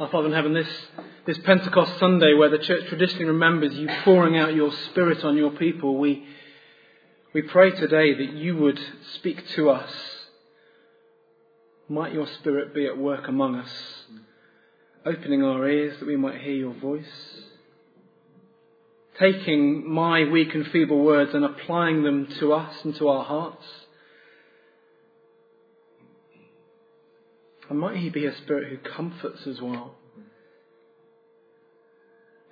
Our Father in heaven, this, this Pentecost Sunday where the church traditionally remembers you pouring out your Spirit on your people, we, we pray today that you would speak to us. Might your Spirit be at work among us, opening our ears that we might hear your voice, taking my weak and feeble words and applying them to us and to our hearts. And might He be a Spirit who comforts as well.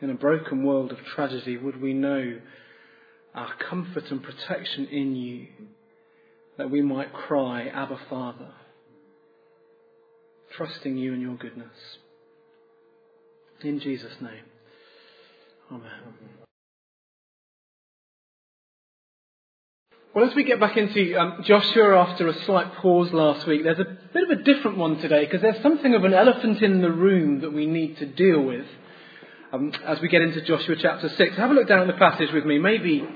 In a broken world of tragedy, would we know our comfort and protection in you, that we might cry, Abba Father, trusting you and your goodness. In Jesus' name. Amen. Well, as we get back into um, Joshua after a slight pause last week, there's a bit of a different one today because there's something of an elephant in the room that we need to deal with um, as we get into Joshua chapter 6. Have a look down at the passage with me. Maybe,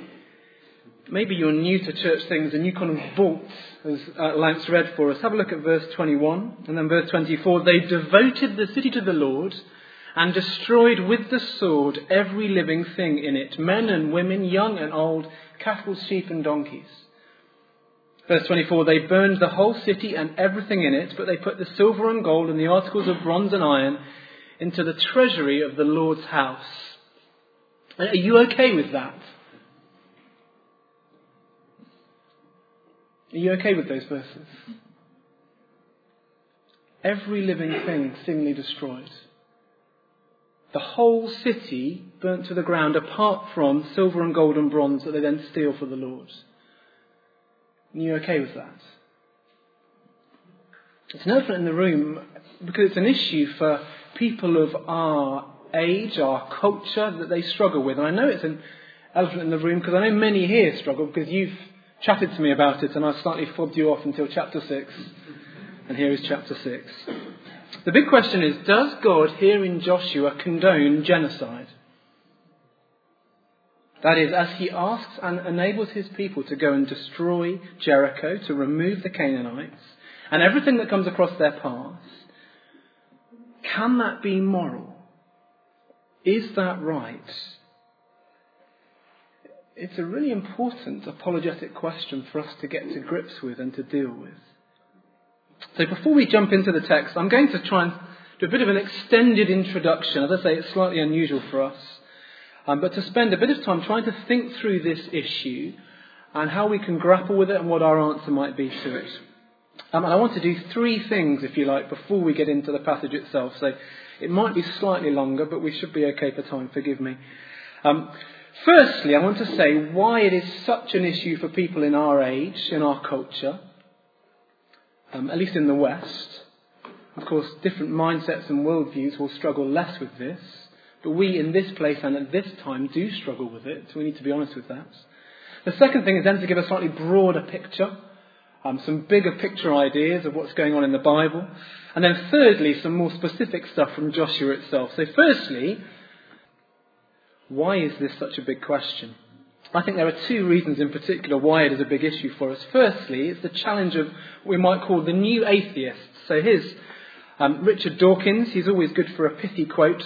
maybe you're new to church things and you kind of vault, as uh, Lance read for us. Have a look at verse 21 and then verse 24. They devoted the city to the Lord and destroyed with the sword every living thing in it men and women, young and old, cattle, sheep, and donkeys. Verse 24 They burned the whole city and everything in it, but they put the silver and gold and the articles of bronze and iron into the treasury of the Lord's house. Are you okay with that? Are you okay with those verses? Every living thing seemingly destroyed the whole city burnt to the ground apart from silver and gold and bronze that they then steal for the Lord. Are you okay with that? It's an elephant in the room because it's an issue for people of our age, our culture, that they struggle with. And I know it's an elephant in the room because I know many here struggle because you've chatted to me about it and I've slightly fobbed you off until chapter 6. And here is chapter 6. The big question is Does God here in Joshua condone genocide? That is, as he asks and enables his people to go and destroy Jericho, to remove the Canaanites, and everything that comes across their path, can that be moral? Is that right? It's a really important apologetic question for us to get to grips with and to deal with. So before we jump into the text, I'm going to try and do a bit of an extended introduction. As I say, it's slightly unusual for us. Um, but to spend a bit of time trying to think through this issue and how we can grapple with it and what our answer might be to it. Um, and I want to do three things, if you like, before we get into the passage itself. So it might be slightly longer, but we should be okay for time, forgive me. Um, firstly, I want to say why it is such an issue for people in our age, in our culture um, at least in the West. Of course, different mindsets and worldviews will struggle less with this, but we in this place and at this time do struggle with it, so we need to be honest with that. The second thing is then to give a slightly broader picture, um, some bigger picture ideas of what's going on in the Bible, and then thirdly, some more specific stuff from Joshua itself. So, firstly, why is this such a big question? I think there are two reasons in particular why it is a big issue for us. Firstly, it's the challenge of what we might call the new atheists. So here's um, Richard Dawkins. He's always good for a pithy quote.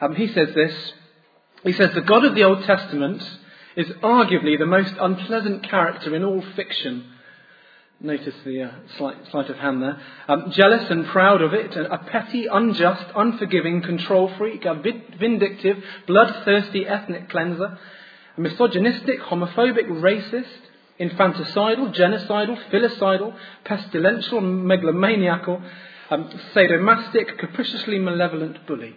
Um, he says this. He says, The God of the Old Testament is arguably the most unpleasant character in all fiction. Notice the uh, slight sleight of hand there. Um, jealous and proud of it, a petty, unjust, unforgiving control freak, a vindictive, bloodthirsty ethnic cleanser, misogynistic, homophobic, racist, infanticidal, genocidal, filicidal, pestilential, megalomaniacal, um, sadomastic, capriciously malevolent bully.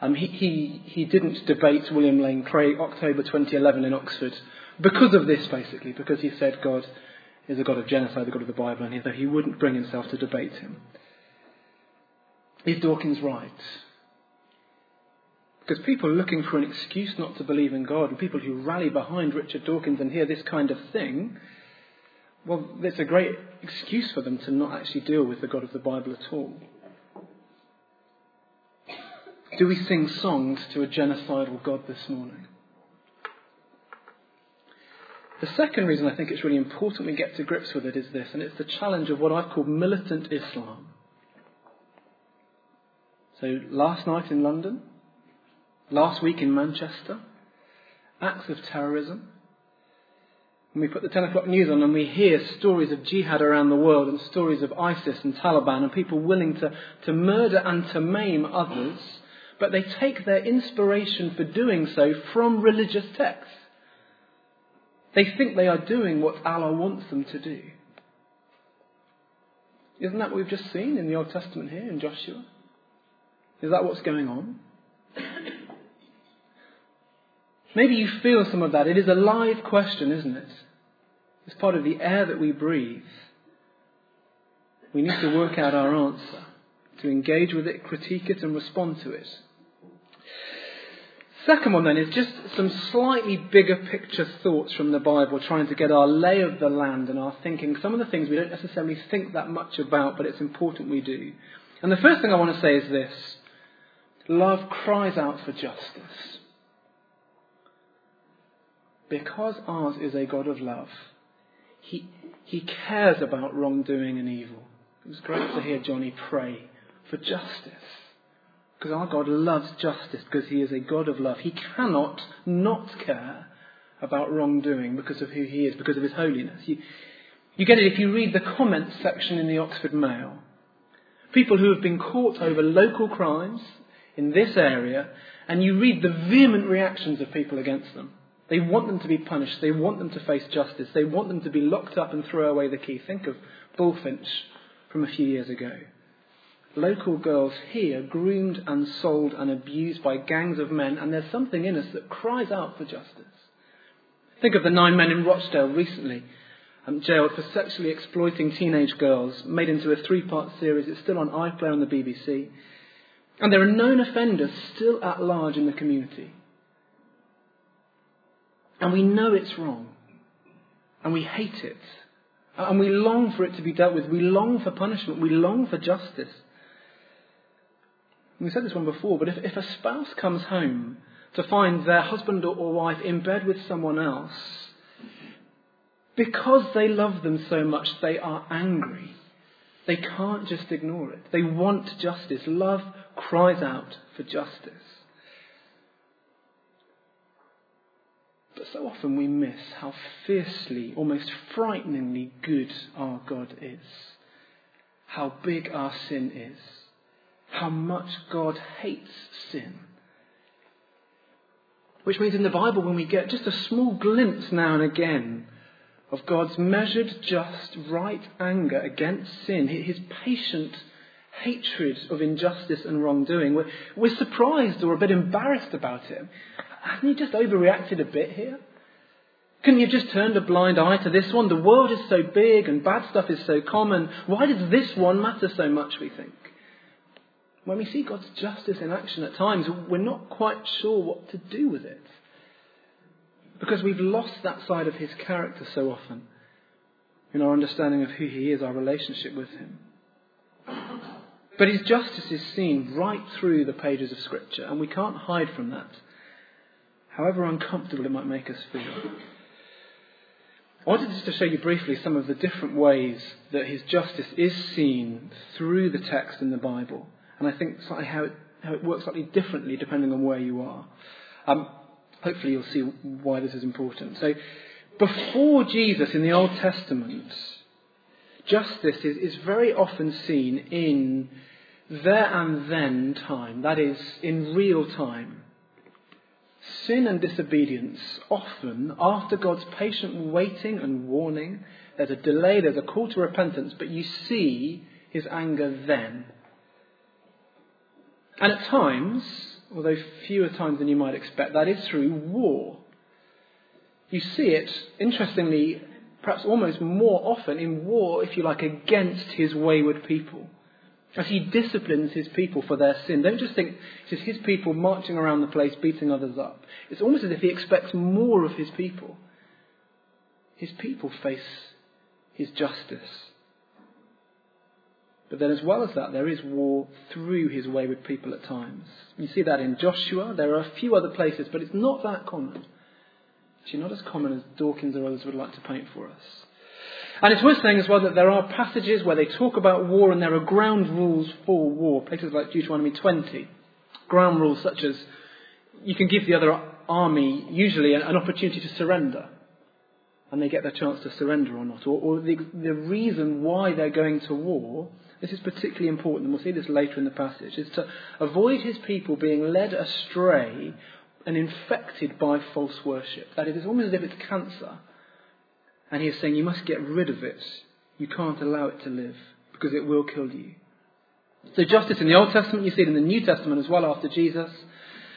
Um, he, he, he didn't debate William Lane Craig October 2011 in Oxford because of this, basically, because he said God is a God of genocide, the God of the Bible, and he, he wouldn't bring himself to debate him. Is Dawkins right? Because people are looking for an excuse not to believe in God, and people who rally behind Richard Dawkins and hear this kind of thing, well, there's a great excuse for them to not actually deal with the God of the Bible at all. Do we sing songs to a genocidal God this morning? The second reason I think it's really important we get to grips with it is this, and it's the challenge of what I've called militant Islam. So last night in London, last week in Manchester, acts of terrorism. And we put the 10 o'clock news on and we hear stories of jihad around the world and stories of ISIS and Taliban and people willing to, to murder and to maim others, but they take their inspiration for doing so from religious texts. They think they are doing what Allah wants them to do. Isn't that what we've just seen in the Old Testament here in Joshua? Is that what's going on? Maybe you feel some of that. It is a live question, isn't it? It's part of the air that we breathe. We need to work out our answer, to engage with it, critique it, and respond to it. Second one then is just some slightly bigger picture thoughts from the Bible, trying to get our lay of the land and our thinking. Some of the things we don't necessarily think that much about, but it's important we do. And the first thing I want to say is this love cries out for justice. Because ours is a God of love, He, he cares about wrongdoing and evil. It was great to hear Johnny pray for justice. Because our God loves justice because He is a God of love. He cannot not care about wrongdoing because of who He is, because of His holiness. You, you get it if you read the comments section in the Oxford Mail. People who have been caught over local crimes in this area, and you read the vehement reactions of people against them. They want them to be punished. They want them to face justice. They want them to be locked up and throw away the key. Think of Bullfinch from a few years ago local girls here groomed and sold and abused by gangs of men, and there's something in us that cries out for justice. Think of the nine men in Rochdale recently um, jailed for sexually exploiting teenage girls, made into a three part series. It's still on iPlayer on the BBC. And there are known offenders still at large in the community. And we know it's wrong. And we hate it. And we long for it to be dealt with. We long for punishment. We long for justice. We said this one before, but if, if a spouse comes home to find their husband or wife in bed with someone else, because they love them so much, they are angry. They can't just ignore it. They want justice. Love cries out for justice. But so often we miss how fiercely, almost frighteningly good our God is. How big our sin is how much God hates sin. Which means in the Bible, when we get just a small glimpse now and again of God's measured, just, right anger against sin, his patient hatred of injustice and wrongdoing, we're, we're surprised or a bit embarrassed about it. Hasn't he just overreacted a bit here? Couldn't you have just turned a blind eye to this one? The world is so big and bad stuff is so common. Why does this one matter so much, we think? when we see God's justice in action at times, we're not quite sure what to do with it. Because we've lost that side of his character so often in our understanding of who he is, our relationship with him. But his justice is seen right through the pages of Scripture, and we can't hide from that, however uncomfortable it might make us feel. I wanted just to show you briefly some of the different ways that his justice is seen through the text in the Bible and I think slightly how it, how it works slightly differently depending on where you are. Um, hopefully, you'll see why this is important. So, before Jesus in the Old Testament, justice is, is very often seen in there and then time, that is, in real time. Sin and disobedience, often after God's patient waiting and warning, there's a delay, there's a call to repentance, but you see his anger then. And at times, although fewer times than you might expect, that is through war. You see it, interestingly, perhaps almost more often in war, if you like, against his wayward people. As he disciplines his people for their sin. Don't just think it's just his people marching around the place beating others up. It's almost as if he expects more of his people. His people face his justice. But then, as well as that, there is war through his wayward people at times. You see that in Joshua. There are a few other places, but it's not that common. Actually, not as common as Dawkins or others would like to paint for us. And it's worth saying as well that there are passages where they talk about war and there are ground rules for war. Places like Deuteronomy 20. Ground rules such as you can give the other army usually an opportunity to surrender. And they get their chance to surrender or not. Or, or the, the reason why they're going to war, this is particularly important, and we'll see this later in the passage, is to avoid his people being led astray and infected by false worship. That is, it's almost as if it's cancer and he is saying, You must get rid of it. You can't allow it to live because it will kill you. So, justice in the Old Testament, you see it in the New Testament as well after Jesus.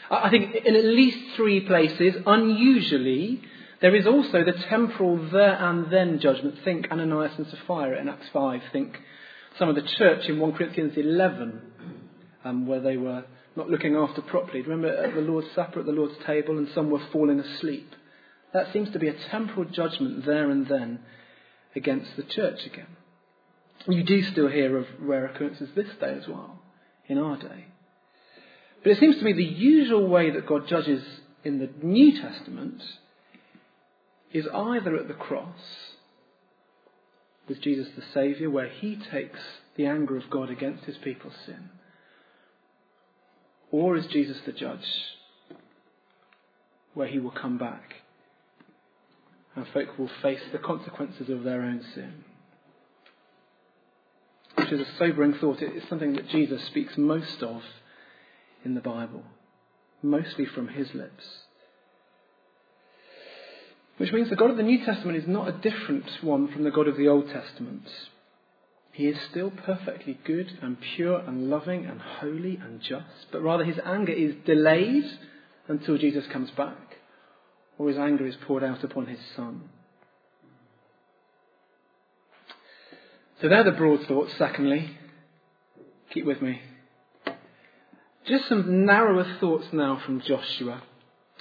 I think in at least three places, unusually, there is also the temporal there and then judgment. Think Ananias and Sapphira in Acts 5. Think some of the church in 1 Corinthians 11, um, where they were not looking after properly. Remember at the Lord's Supper, at the Lord's table, and some were falling asleep. That seems to be a temporal judgment there and then against the church again. You do still hear of rare occurrences this day as well, in our day. But it seems to me the usual way that God judges in the New Testament is either at the cross, with Jesus the Saviour, where he takes the anger of God against his people's sin, or is Jesus the Judge, where he will come back and folk will face the consequences of their own sin. Which is a sobering thought. It's something that Jesus speaks most of in the Bible, mostly from his lips. Which means the God of the New Testament is not a different one from the God of the Old Testament. He is still perfectly good and pure and loving and holy and just, but rather his anger is delayed until Jesus comes back or his anger is poured out upon his son. So they're the broad thoughts. Secondly, keep with me. Just some narrower thoughts now from Joshua,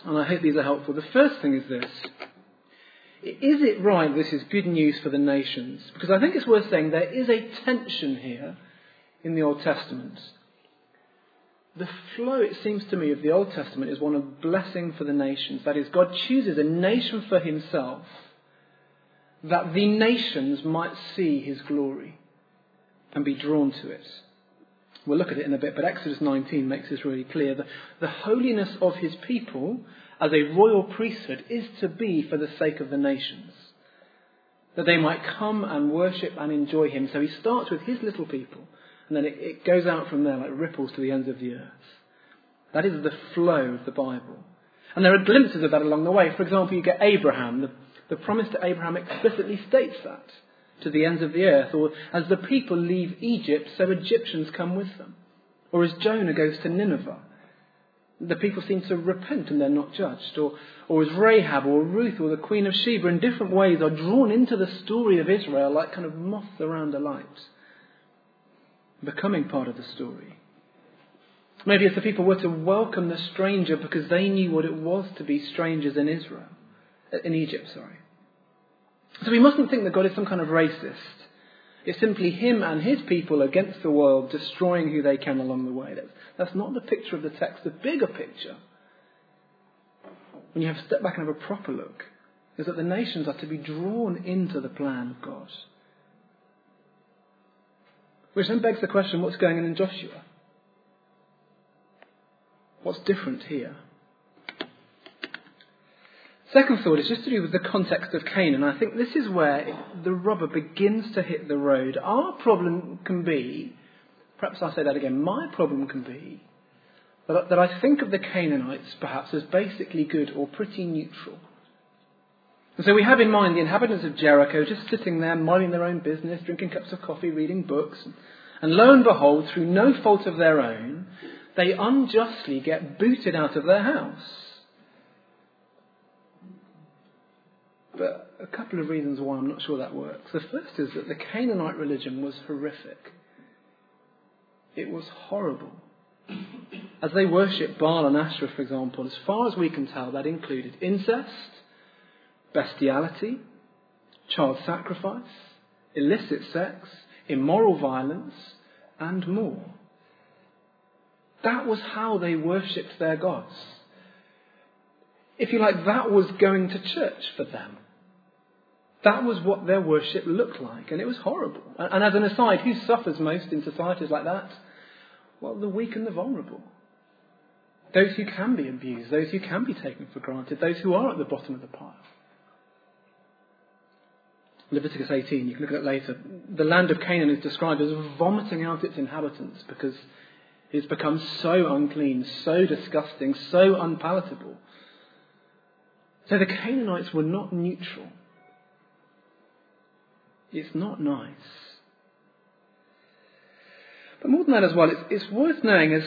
and I hope these are helpful. The first thing is this. Is it right this is good news for the nations? Because I think it's worth saying there is a tension here in the Old Testament the flow, it seems to me, of the Old Testament is one of blessing for the nations. That is, God chooses a nation for himself that the nations might see his glory and be drawn to it. We'll look at it in a bit, but Exodus 19 makes this really clear. The, the holiness of his people as a royal priesthood is to be for the sake of the nations, that they might come and worship and enjoy him. So he starts with his little people and then it, it goes out from there like ripples to the ends of the earth. That is the flow of the Bible. And there are glimpses of that along the way. For example, you get Abraham. The, the promise to Abraham explicitly states that to the ends of the earth. Or as the people leave Egypt, so Egyptians come with them. Or as Jonah goes to Nineveh, the people seem to repent and they're not judged. Or, or as Rahab or Ruth or the Queen of Sheba in different ways are drawn into the story of Israel like kind of moths around a light becoming part of the story. Maybe if the people were to welcome the stranger because they knew what it was to be strangers in Israel, uh, in Egypt, sorry. So we mustn't think that God is some kind of racist. It's simply him and his people against the world, destroying who they can along the way. That's, that's not the picture of the text. The bigger picture, when you have to step back and have a proper look, is that the nations are to be drawn into the plan of God. Which then begs the question what's going on in Joshua? What's different here? Second thought is just to do with the context of Canaan. I think this is where the rubber begins to hit the road. Our problem can be, perhaps I'll say that again, my problem can be that, that I think of the Canaanites perhaps as basically good or pretty neutral. And so we have in mind the inhabitants of Jericho just sitting there, minding their own business, drinking cups of coffee, reading books. And lo and behold, through no fault of their own, they unjustly get booted out of their house. But a couple of reasons why I'm not sure that works. The first is that the Canaanite religion was horrific. It was horrible. As they worshipped Baal and Asherah, for example, as far as we can tell, that included incest, bestiality, child sacrifice, illicit sex, immoral violence, and more. That was how they worshipped their gods. If you like, that was going to church for them. That was what their worship looked like, and it was horrible. And as an aside, who suffers most in societies like that? Well, the weak and the vulnerable. Those who can be abused, those who can be taken for granted, those who are at the bottom of the pile. Leviticus 18, you can look at it later. The land of Canaan is described as vomiting out its inhabitants because it's become so unclean, so disgusting, so unpalatable. So the Canaanites were not neutral. It's not nice. But more than that as well, it's, it's worth knowing, as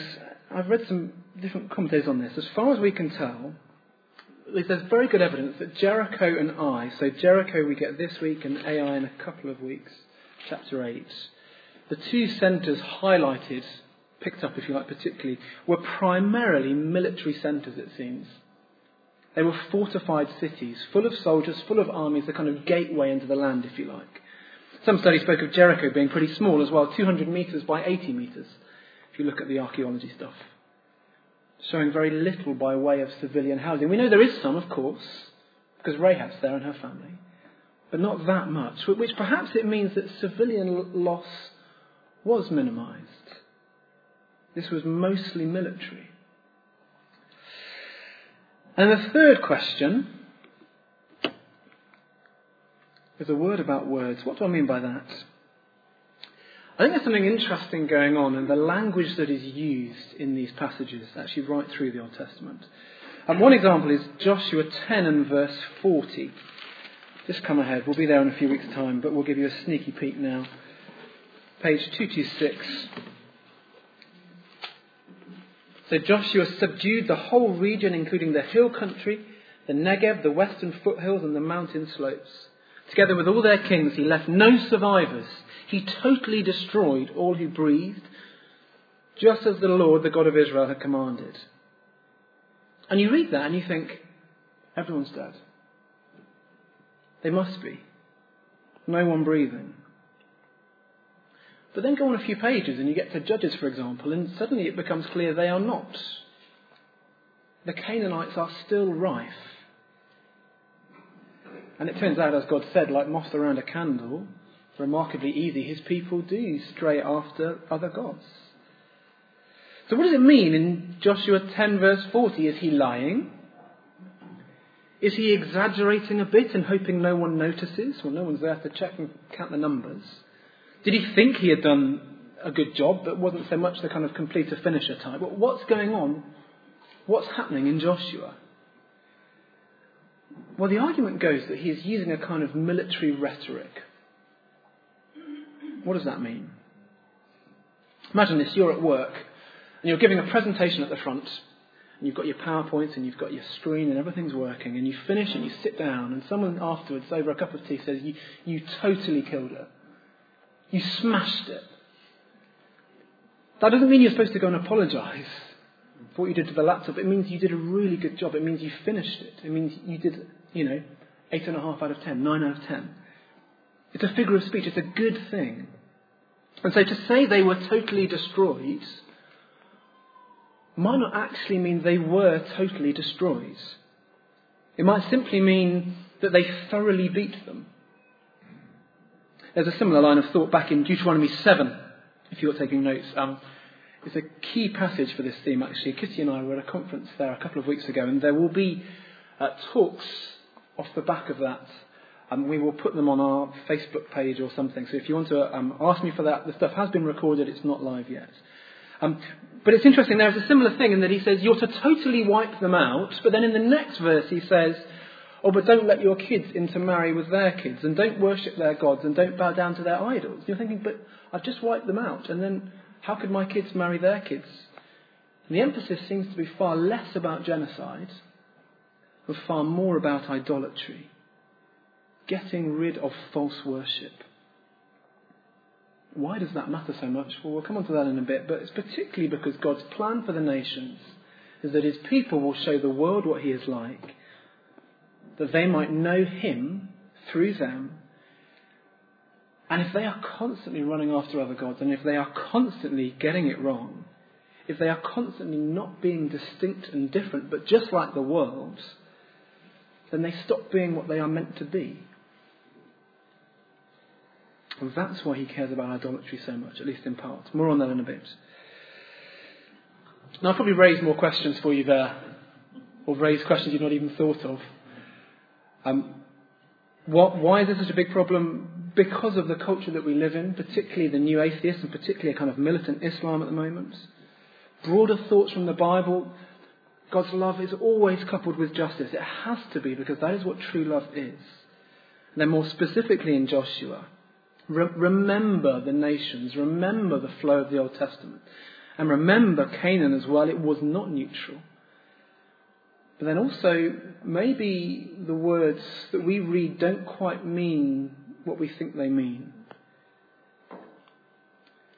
I've read some different commentators on this, as far as we can tell, there's very good evidence that Jericho and Ai, so Jericho we get this week and Ai in a couple of weeks, chapter 8, the two centres highlighted, picked up if you like particularly, were primarily military centres it seems. They were fortified cities, full of soldiers, full of armies, the kind of gateway into the land if you like. Some studies spoke of Jericho being pretty small as well, 200 metres by 80 metres, if you look at the archaeology stuff. Showing very little by way of civilian housing. We know there is some, of course, because Rahab's there and her family, but not that much, which perhaps it means that civilian loss was minimised. This was mostly military. And the third question is a word about words. What do I mean by that? I think there's something interesting going on in the language that is used in these passages, actually right through the Old Testament. And one example is Joshua 10 and verse 40. Just come ahead. We'll be there in a few weeks' time, but we'll give you a sneaky peek now. Page 226. So Joshua subdued the whole region, including the hill country, the Negev, the western foothills, and the mountain slopes. Together with all their kings, he left no survivors. He totally destroyed all who breathed, just as the Lord, the God of Israel, had commanded. And you read that and you think, everyone's dead. They must be. No one breathing. But then go on a few pages and you get to Judges, for example, and suddenly it becomes clear they are not. The Canaanites are still rife. And it turns out, as God said, like moth around a candle, remarkably easy, his people do stray after other gods. So what does it mean in Joshua 10 verse 40? Is he lying? Is he exaggerating a bit and hoping no one notices? Well, no one's there to check and count the numbers. Did he think he had done a good job, but wasn't so much the kind of completer finisher type? But what's going on? What's happening in Joshua? Well, the argument goes that he is using a kind of military rhetoric. What does that mean? Imagine this you're at work and you're giving a presentation at the front, and you've got your PowerPoints and you've got your screen and everything's working, and you finish and you sit down, and someone afterwards, over a cup of tea, says, You, you totally killed it. You smashed it. That doesn't mean you're supposed to go and apologize for what you did to the laptop. It means you did a really good job. It means you finished it. It means you did, you know, eight and a half out of ten, nine out of ten. It's a figure of speech. It's a good thing. And so to say they were totally destroyed might not actually mean they were totally destroyed. It might simply mean that they thoroughly beat them. There's a similar line of thought back in Deuteronomy 7, if you're taking notes. Um, it's a key passage for this theme, actually. Kitty and I were at a conference there a couple of weeks ago, and there will be uh, talks off the back of that um, we will put them on our Facebook page or something. So if you want to um, ask me for that, the stuff has been recorded, it's not live yet. Um, but it's interesting, there's a similar thing in that he says you're to totally wipe them out, but then in the next verse he says, oh, but don't let your kids intermarry with their kids, and don't worship their gods, and don't bow down to their idols. You're thinking, but I've just wiped them out, and then how could my kids marry their kids? And the emphasis seems to be far less about genocide, but far more about idolatry getting rid of false worship. Why does that matter so much? Well, we'll come on to that in a bit, but it's particularly because God's plan for the nations is that his people will show the world what he is like, that they might know him through them. And if they are constantly running after other gods, and if they are constantly getting it wrong, if they are constantly not being distinct and different, but just like the world, then they stop being what they are meant to be. And that's why he cares about idolatry so much, at least in part. More on that in a bit. Now, I'll probably raise more questions for you there, or raise questions you've not even thought of. Um, what, why is this such a big problem? Because of the culture that we live in, particularly the new atheists and particularly a kind of militant Islam at the moment. Broader thoughts from the Bible. God's love is always coupled with justice. It has to be because that is what true love is. And then more specifically in Joshua, re- remember the nations, remember the flow of the Old Testament. And remember Canaan as well, it was not neutral. But then also, maybe the words that we read don't quite mean what we think they mean.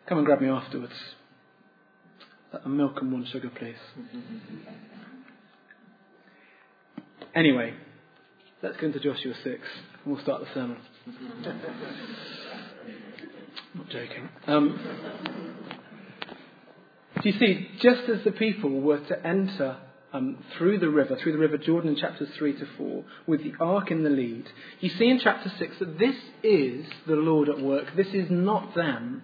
Come and grab me afterwards. A milk and one sugar, please. Anyway, let's go into Joshua 6 and we'll start the sermon. Not joking. Um, do you see, just as the people were to enter um, through the river, through the river Jordan in chapters 3 to 4, with the ark in the lead, you see in chapter 6 that this is the Lord at work. This is not them.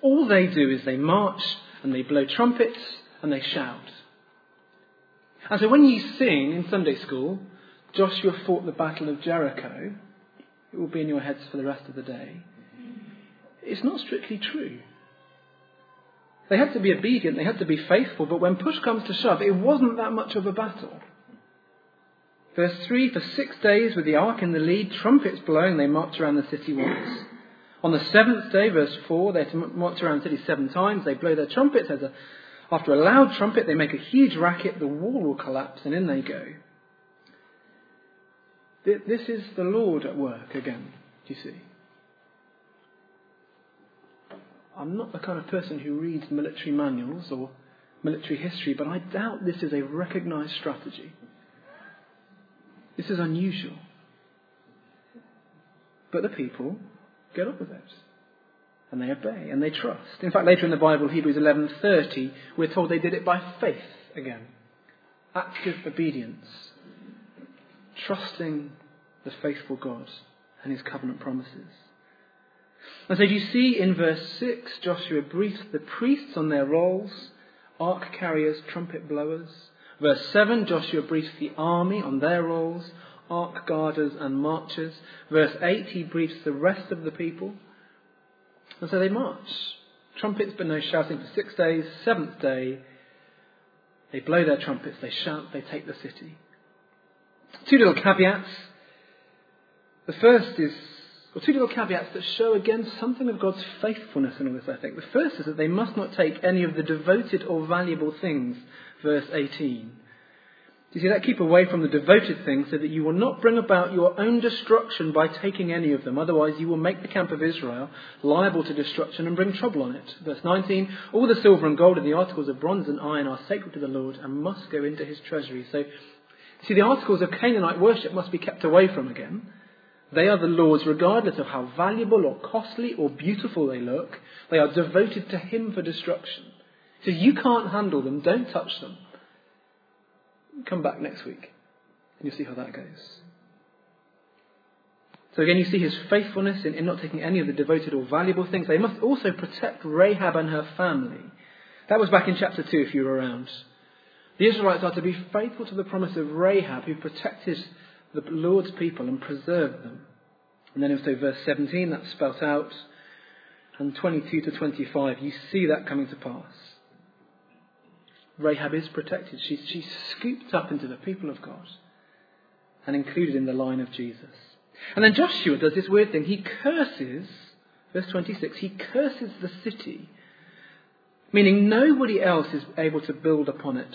All they do is they march and they blow trumpets and they shout. And so when you sing in Sunday school, Joshua fought the battle of Jericho, it will be in your heads for the rest of the day. It's not strictly true. They had to be obedient, they had to be faithful, but when push comes to shove, it wasn't that much of a battle. Verse 3 For six days with the ark in the lead, trumpets blowing, they marched around the city once. On the seventh day, verse 4, they march around the city seven times, they blow their trumpets. A, after a loud trumpet, they make a huge racket, the wall will collapse, and in they go. This is the Lord at work again, do you see? I'm not the kind of person who reads military manuals or military history, but I doubt this is a recognized strategy. This is unusual. But the people get up with it. And they obey and they trust. In fact, later in the Bible, Hebrews 11:30, we're told they did it by faith again. Active obedience. Trusting the faithful God and his covenant promises. And so you see in verse 6, Joshua briefs the priests on their roles, ark carriers, trumpet blowers. Verse 7, Joshua briefs the army on their roles, ark guarders and marchers. Verse 8, he briefs the rest of the people. And so they march. Trumpets but no shouting for six days. Seventh day, they blow their trumpets, they shout, they take the city. Two little caveats. The first is well, two little caveats that show again something of God's faithfulness in all this, I think. The first is that they must not take any of the devoted or valuable things, verse 18. You see that? Keep away from the devoted things so that you will not bring about your own destruction by taking any of them. Otherwise, you will make the camp of Israel liable to destruction and bring trouble on it. Verse 19 All the silver and gold and the articles of bronze and iron are sacred to the Lord and must go into his treasury. So, see, the articles of Canaanite worship must be kept away from again. They are the Lord's regardless of how valuable or costly or beautiful they look. They are devoted to Him for destruction. So you can't handle them, don't touch them. Come back next week and you'll see how that goes. So again, you see his faithfulness in, in, not taking any of the devoted or valuable things. They must also protect Rahab and her family. That was back in chapter 2 if you were around. The Israelites are to be faithful to the promise of Rahab who protected the Lord's people and preserve them. And then also verse 17, that's spelt out. And 22 to 25, you see that coming to pass. Rahab is protected. She's, she's scooped up into the people of God and included in the line of Jesus. And then Joshua does this weird thing. He curses, verse 26, he curses the city, meaning nobody else is able to build upon it.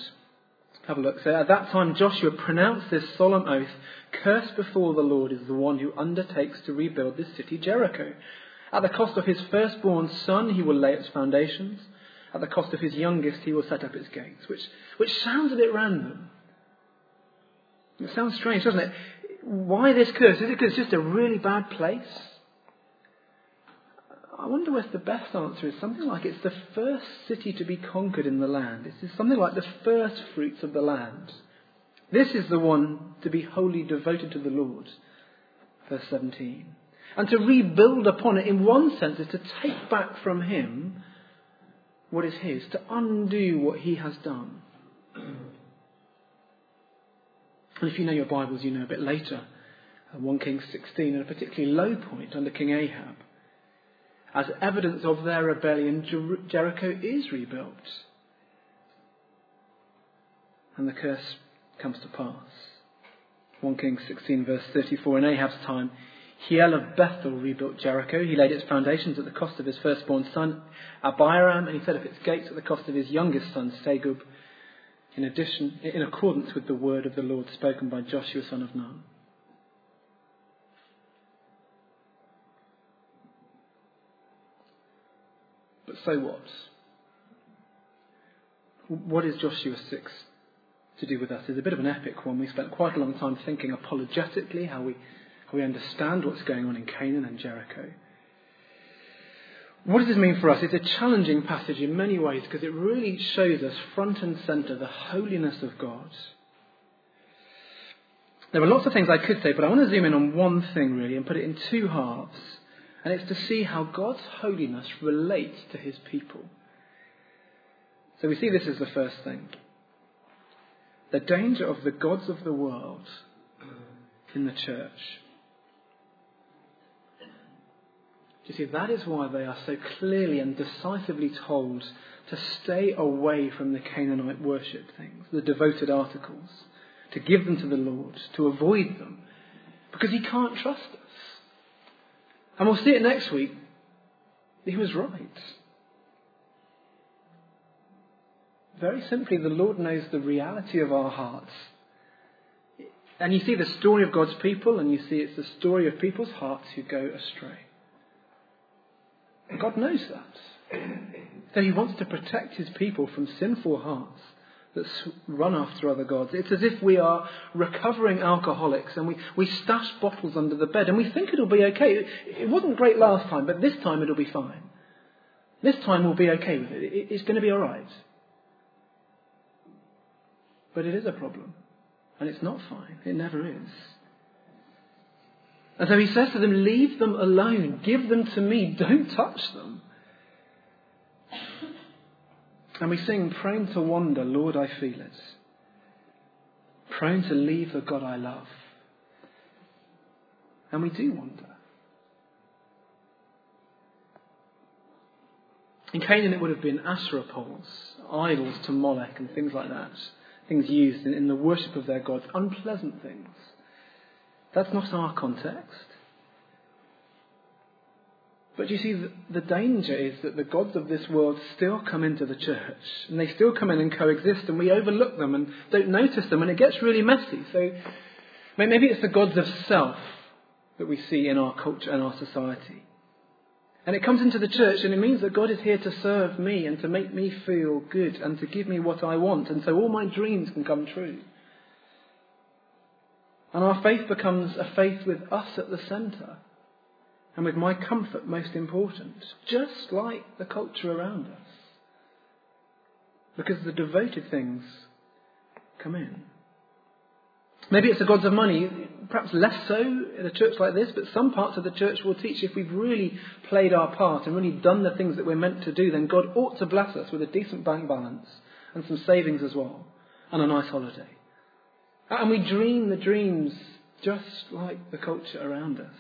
Have a look. So at that time, Joshua pronounced this solemn oath Cursed before the Lord is the one who undertakes to rebuild this city, Jericho. At the cost of his firstborn son, he will lay its foundations. At the cost of his youngest, he will set up its gates. Which, which sounds a bit random. It sounds strange, doesn't it? Why this curse? Is it because it's just a really bad place? Wonder if the best answer is something like it's the first city to be conquered in the land. It's something like the first fruits of the land. This is the one to be wholly devoted to the Lord. Verse 17. And to rebuild upon it, in one sense, is to take back from him what is his, to undo what he has done. And if you know your Bibles, you know a bit later, uh, 1 Kings 16, at a particularly low point under King Ahab. As evidence of their rebellion, Jer- Jericho is rebuilt. And the curse comes to pass. 1 Kings 16, verse 34. In Ahab's time, Hiel of Bethel rebuilt Jericho. He laid its foundations at the cost of his firstborn son, Abiram, and he set up its gates at the cost of his youngest son, Segub, in addition, in accordance with the word of the Lord spoken by Joshua, son of Nun. But so what? What is Joshua 6 to do with us? It's a bit of an epic one. We spent quite a long time thinking apologetically how we we understand what's going on in Canaan and Jericho. What does this mean for us? It's a challenging passage in many ways because it really shows us front and centre the holiness of God. There are lots of things I could say, but I want to zoom in on one thing really and put it in two halves. And it's to see how God's holiness relates to his people. So we see this as the first thing. The danger of the gods of the world in the church. You see, that is why they are so clearly and decisively told to stay away from the Canaanite worship things, the devoted articles, to give them to the Lord, to avoid them, because He can't trust us. And we'll see it next week. He was right. Very simply, the Lord knows the reality of our hearts. And you see the story of God's people, and you see it's the story of people's hearts who go astray. God knows that. So He wants to protect His people from sinful hearts that run after other gods. It's as if we are recovering alcoholics and we, we stash bottles under the bed and we think it'll be okay. It wasn't great last time, but this time it'll be fine. This time we'll be okay with it. It's going to be alright. But it is a problem. And it's not fine. It never is. And so he says to them, Leave them alone. Give them to me. Don't touch them. And we sing, Prone to wander, Lord, I feel it. Prone to leave the God I love. And we do wander. In Canaan, it would have been Asherah poles, idols to Molech, and things like that. Things used in, in the worship of their gods, unpleasant things. That's not our context. But you see, the danger is that the gods of this world still come into the church, and they still come in and coexist, and we overlook them and don't notice them, and it gets really messy. So maybe it's the gods of self that we see in our culture and our society. And it comes into the church, and it means that God is here to serve me and to make me feel good and to give me what I want, and so all my dreams can come true. And our faith becomes a faith with us at the centre and with my comfort most important, just like the culture around us. Because the devoted things come in. Maybe it's the gods of money, perhaps less so in a church like this, but some parts of the church will teach if we've really played our part and really done the things that we're meant to do, then God ought to bless us with a decent bank balance and some savings as well, and a nice holiday. And we dream the dreams just like the culture around us.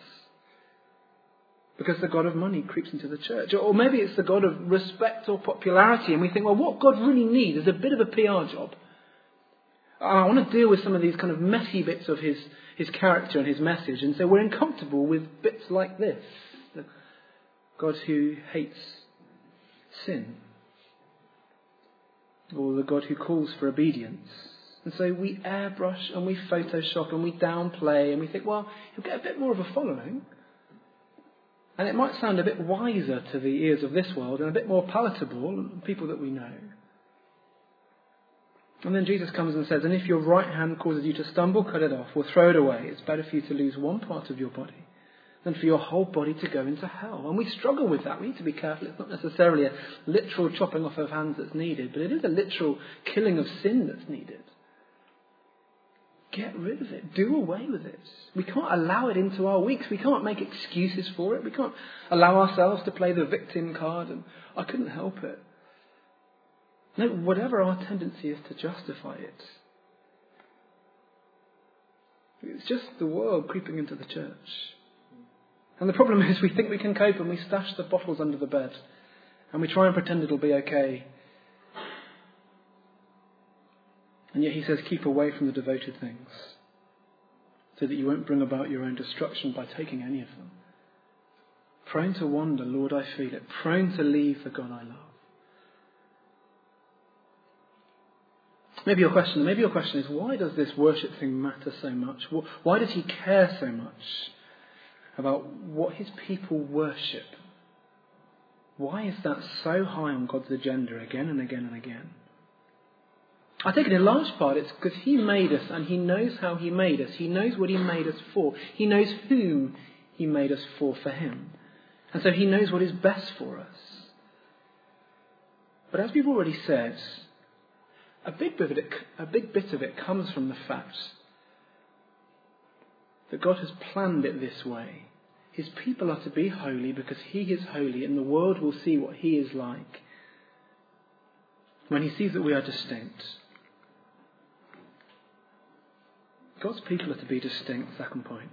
Because the God of money creeps into the church. Or maybe it's the God of respect or popularity, and we think, well, what God really needs is a bit of a PR job. I want to deal with some of these kind of messy bits of his, his character and his message, and so we're uncomfortable with bits like this. The God who hates sin. Or the God who calls for obedience. And so we airbrush and we Photoshop and we downplay and we think, well, he'll get a bit more of a following. And it might sound a bit wiser to the ears of this world and a bit more palatable, people that we know. And then Jesus comes and says, And if your right hand causes you to stumble, cut it off or throw it away. It's better for you to lose one part of your body than for your whole body to go into hell. And we struggle with that. We need to be careful. It's not necessarily a literal chopping off of hands that's needed, but it is a literal killing of sin that's needed. Get rid of it. Do away with it. We can't allow it into our weeks. We can't make excuses for it. We can't allow ourselves to play the victim card and I couldn't help it. No, whatever our tendency is to justify it. It's just the world creeping into the church. And the problem is we think we can cope and we stash the bottles under the bed and we try and pretend it'll be okay. And yet he says, keep away from the devoted things so that you won't bring about your own destruction by taking any of them. Prone to wander, Lord, I feel it. Prone to leave the God I love. Maybe your question, maybe your question is, why does this worship thing matter so much? Why does he care so much about what his people worship? Why is that so high on God's agenda again and again and again? I think in large part it's because He made us and He knows how He made us. He knows what He made us for. He knows whom He made us for, for Him. And so He knows what is best for us. But as we've already said, a big bit of it, a big bit of it comes from the fact that God has planned it this way. His people are to be holy because He is holy and the world will see what He is like when He sees that we are distinct. God's people are to be distinct, second point.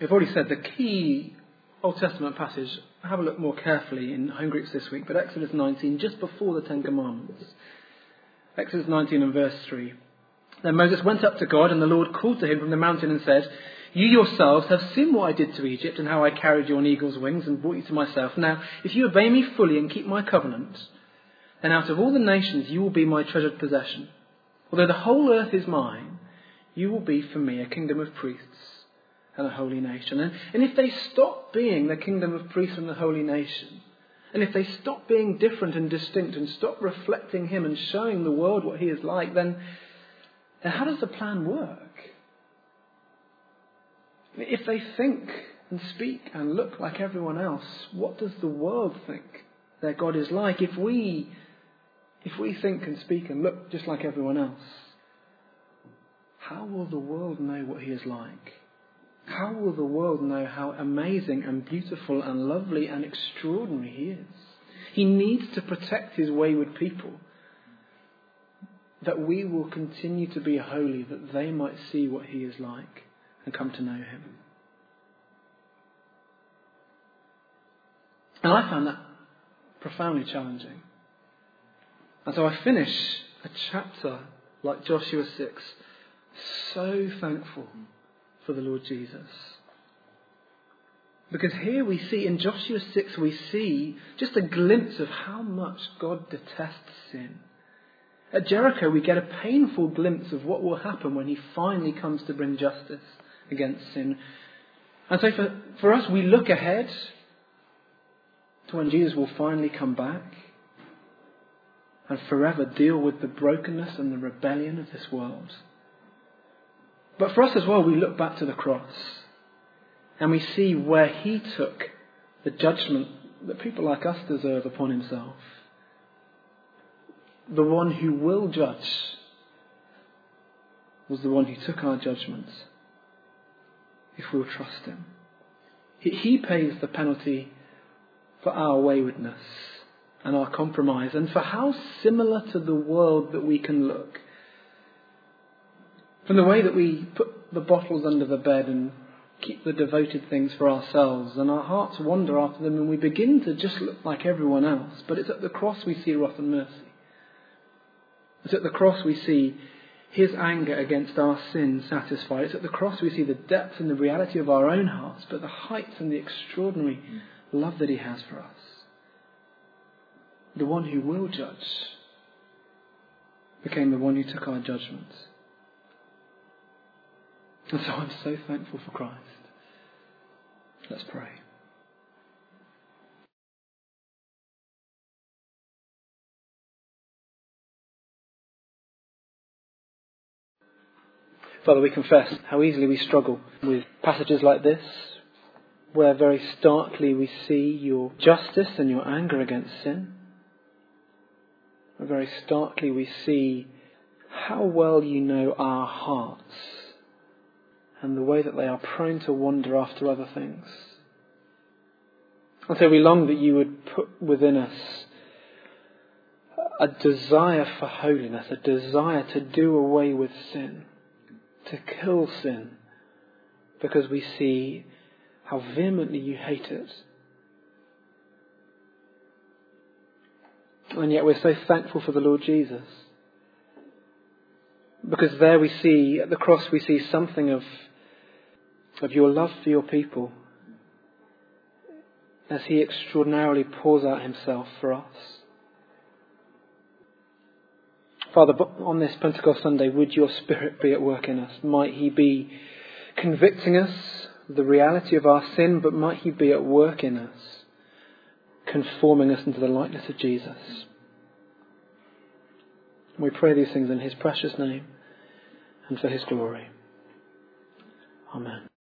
We've already said the key Old Testament passage, have a look more carefully in home groups this week, but Exodus 19, just before the Ten Commandments. Exodus 19 and verse 3. Then Moses went up to God, and the Lord called to him from the mountain and said, You yourselves have seen what I did to Egypt, and how I carried you on eagle's wings and brought you to myself. Now, if you obey me fully and keep my covenant, then out of all the nations you will be my treasured possession. Although the whole earth is mine, you will be for me a kingdom of priests and a holy nation. And, and if they stop being the kingdom of priests and the holy nation, and if they stop being different and distinct and stop reflecting Him and showing the world what He is like, then, then how does the plan work? If they think and speak and look like everyone else, what does the world think their God is like? If we if we think and speak and look just like everyone else, how will the world know what He is like? How will the world know how amazing and beautiful and lovely and extraordinary He is? He needs to protect His wayward people. That we will continue to be holy, that they might see what He is like and come to know Him. And I found that profoundly challenging. And so I finish a chapter like Joshua 6, so thankful for the Lord Jesus. Because here we see, in Joshua 6, we see just a glimpse of how much God detests sin. At Jericho, we get a painful glimpse of what will happen when he finally comes to bring justice against sin. And so for, for us, we look ahead to when Jesus will finally come back and forever deal with the brokenness and the rebellion of this world. But for us as well, we look back to the cross and we see where he took the judgment that people like us deserve upon himself. The one who will judge was the one who took our judgments if we'll trust him. He pays the penalty for our waywardness and our compromise, and for how similar to the world that we can look. From the way that we put the bottles under the bed and keep the devoted things for ourselves, and our hearts wander after them, and we begin to just look like everyone else. But it's at the cross we see wrath and mercy. It's at the cross we see his anger against our sin satisfied. It's at the cross we see the depth and the reality of our own hearts, but the height and the extraordinary love that he has for us the one who will judge, became the one who took our judgments. And so I'm so thankful for Christ. Let's pray. Father, we confess how easily we struggle with passages like this, where very starkly we see your justice and your anger against sin very starkly we see how well you know our hearts and the way that they are prone to wander after other things. And so we long that you would put within us a desire for holiness, a desire to do away with sin, to kill sin, because we see how vehemently you hate it. And yet we're so thankful for the Lord Jesus. Because there we see, at the cross, we see something of, of your love for your people as He extraordinarily pours out Himself for us. Father, on this Pentecost Sunday, would your Spirit be at work in us? Might He be convicting us of the reality of our sin, but might He be at work in us, conforming us into the likeness of Jesus? We pray these things in His precious name and for His glory. Amen.